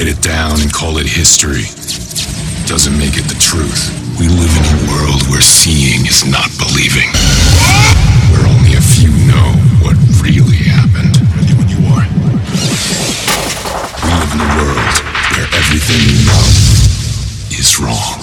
write it down and call it history doesn't make it the truth. We live in a world where seeing is not believing. Where only a few know what really happened. Ready when you are. We live in a world where everything you know is wrong.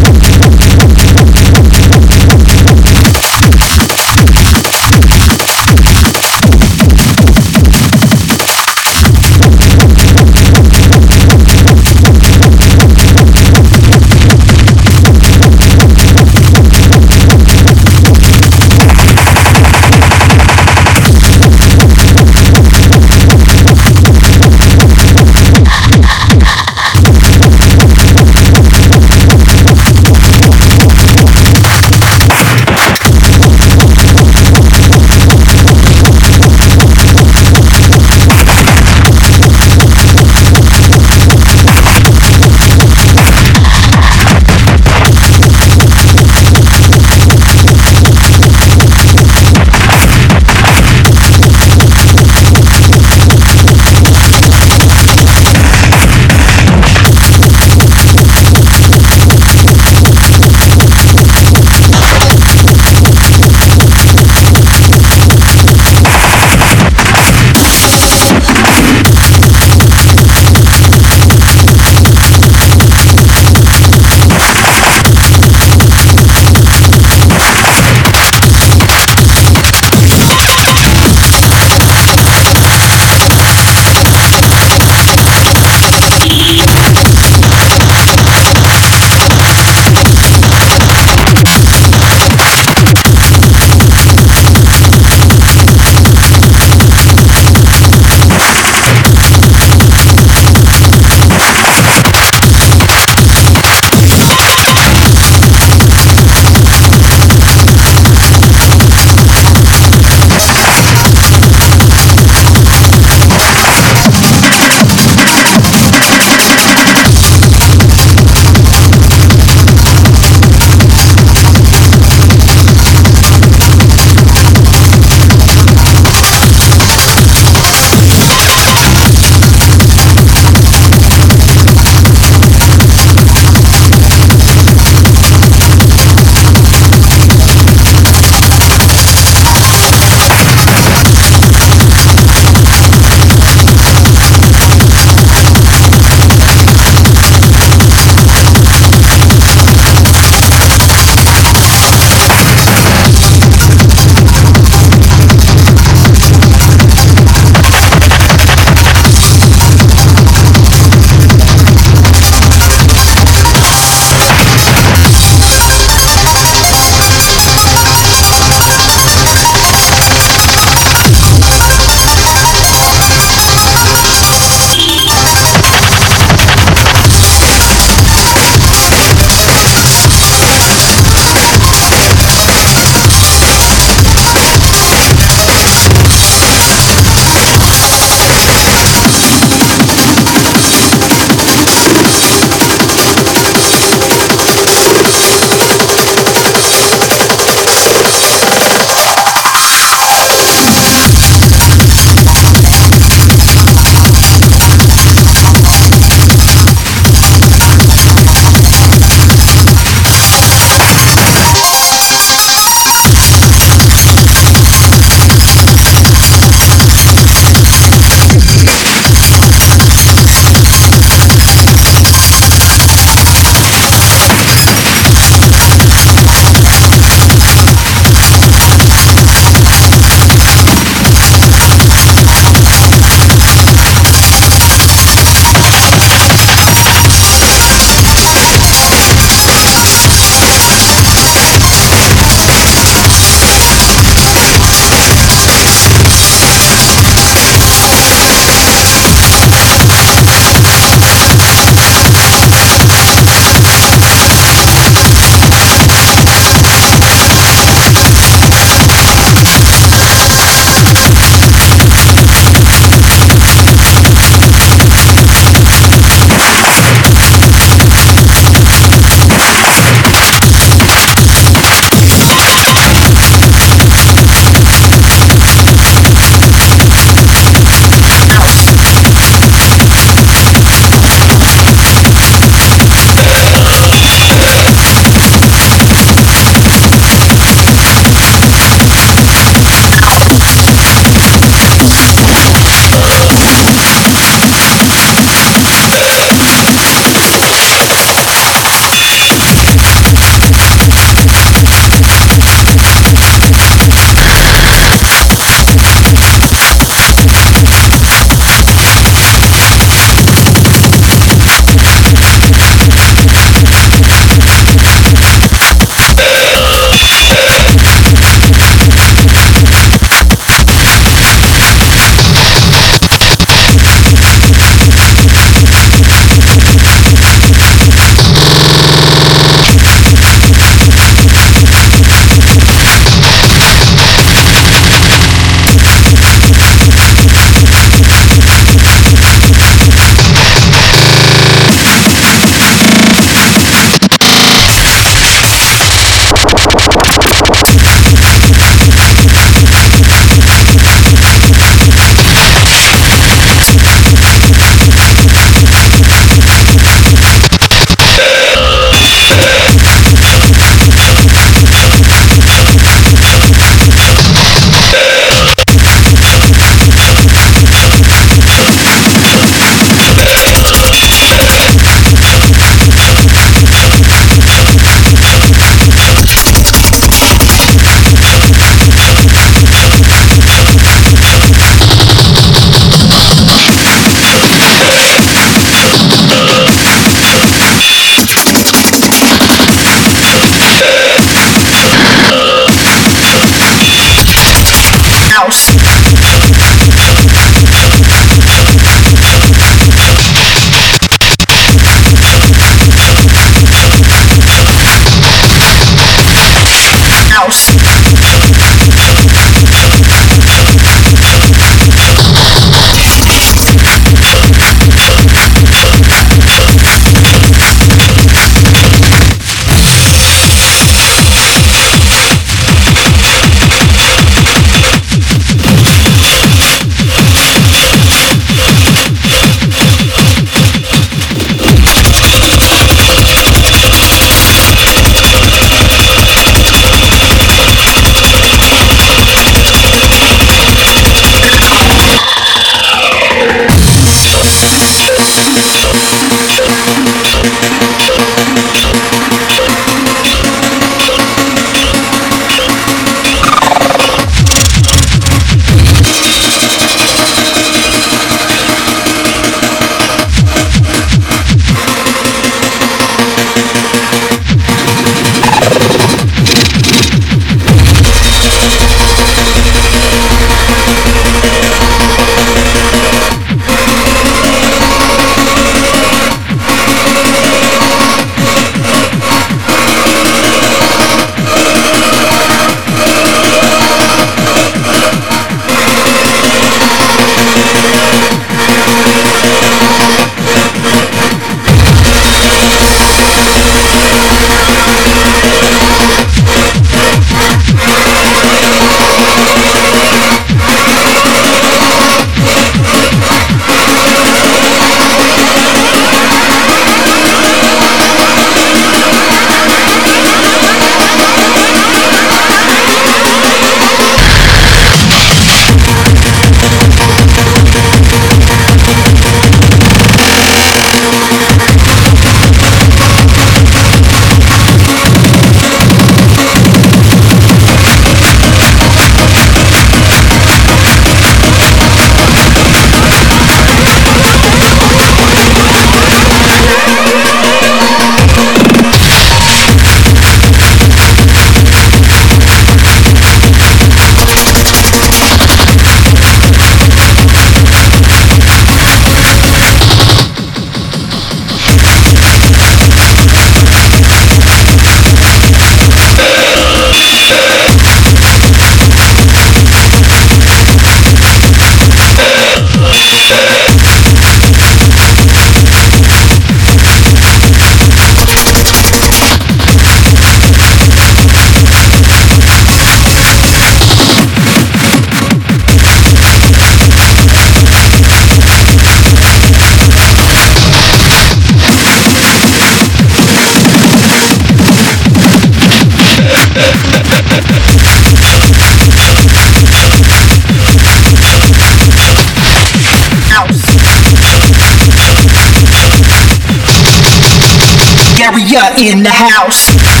You're in the house.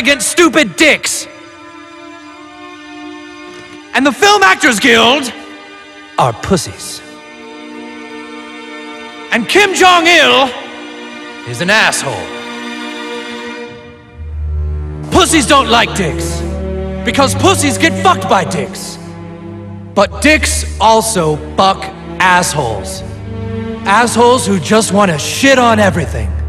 Arrogant, stupid dicks. And the Film Actors Guild are pussies. And Kim Jong il is an asshole. Pussies don't like dicks because pussies get fucked by dicks. But dicks also fuck assholes. Assholes who just want to shit on everything.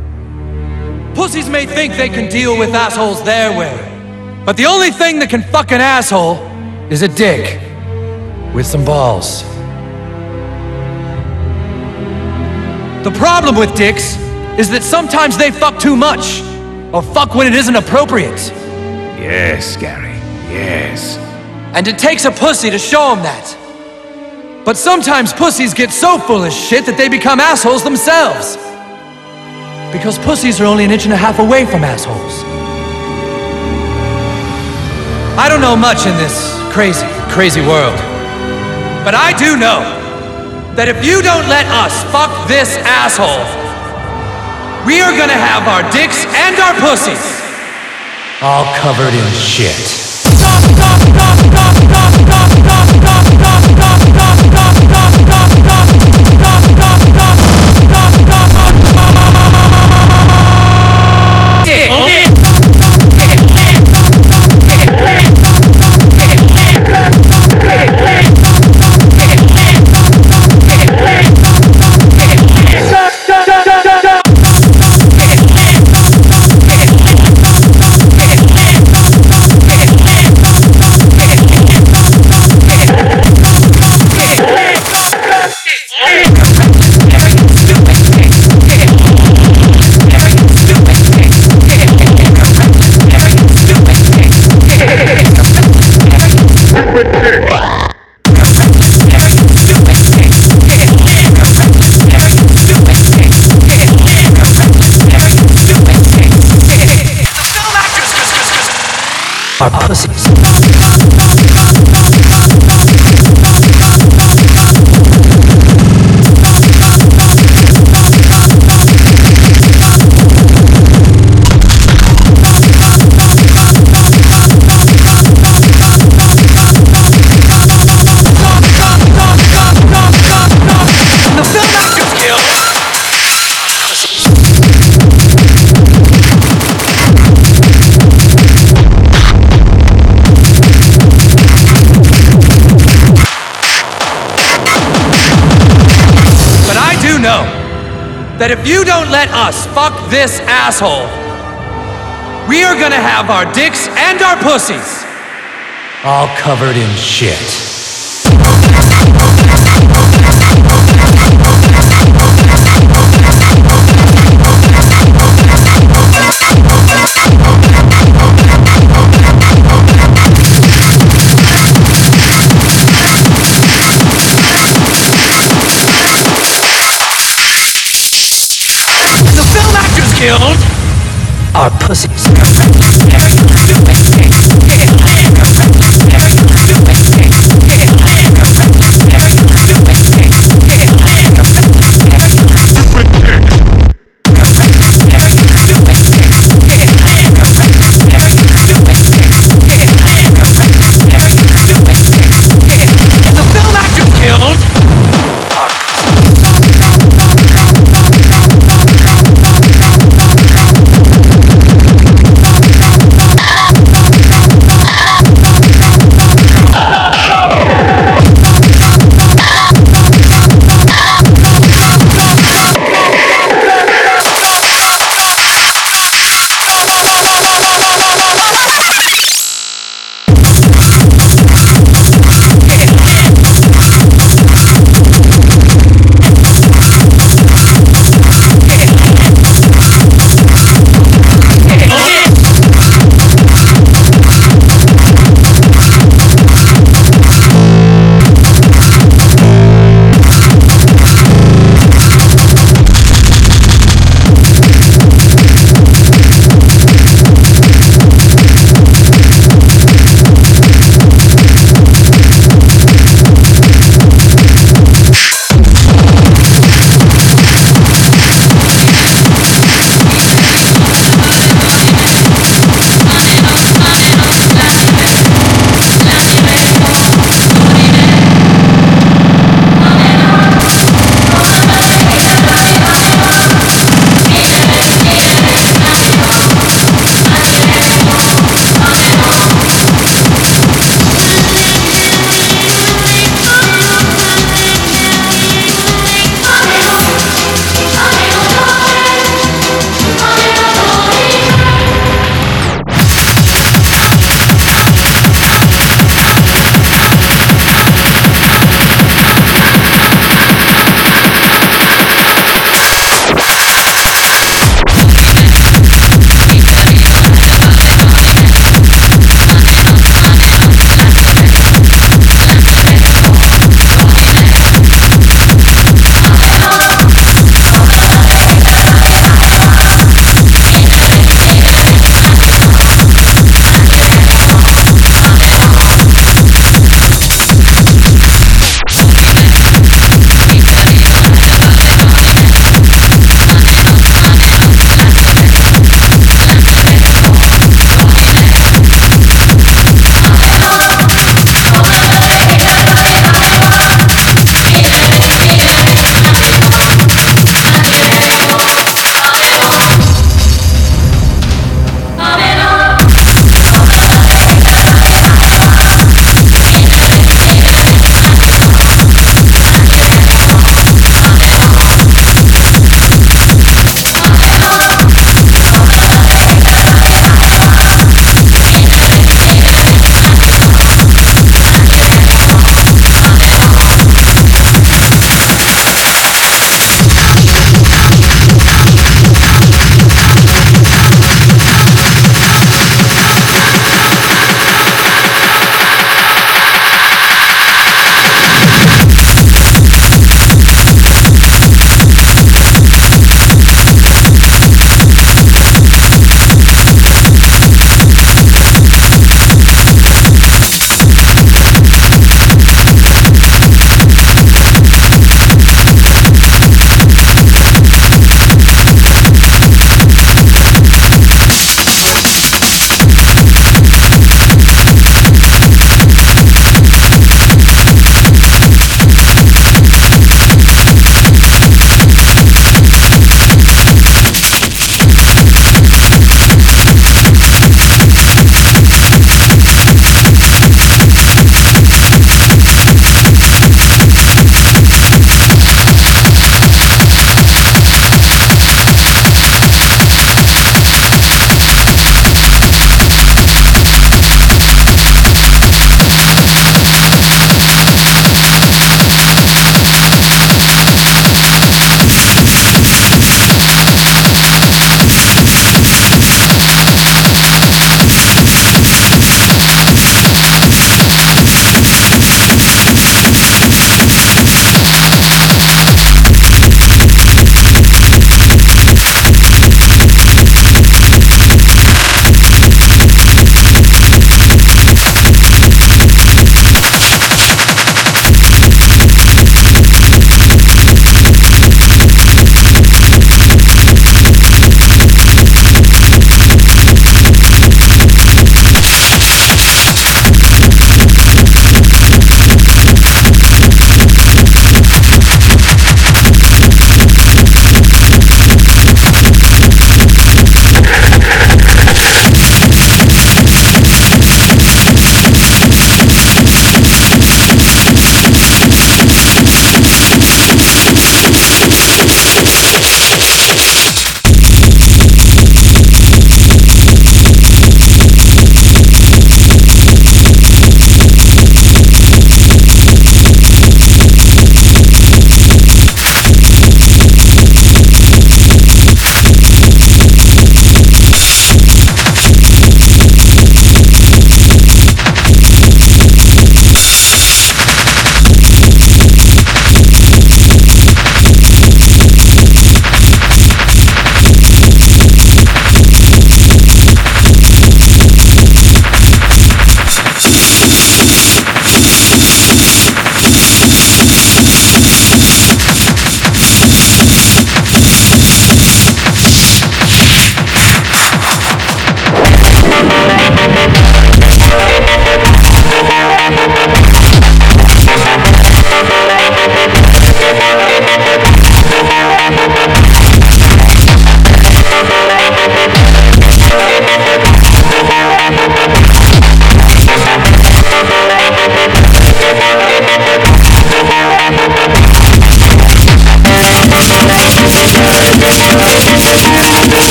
Pussies may think they can deal with assholes their way, but the only thing that can fuck an asshole is a dick with some balls. The problem with dicks is that sometimes they fuck too much, or fuck when it isn't appropriate. Yes, Gary, yes. And it takes a pussy to show them that. But sometimes pussies get so full of shit that they become assholes themselves. Because pussies are only an inch and a half away from assholes. I don't know much in this crazy, crazy world. But I do know that if you don't let us fuck this asshole, we are gonna have our dicks and our pussies all covered in shit. Let us fuck this asshole, we are gonna have our dicks and our pussies all covered in shit. Are pussies.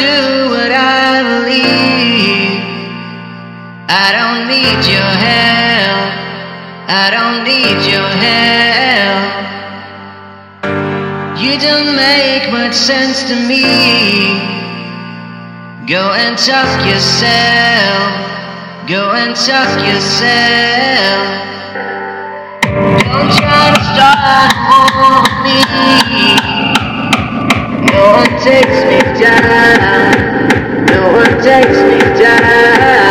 Do what I believe. I don't need your help. I don't need your help. You don't make much sense to me. Go and talk yourself. Go and talk yourself. Don't try to start for me. No one takes me no one takes me down.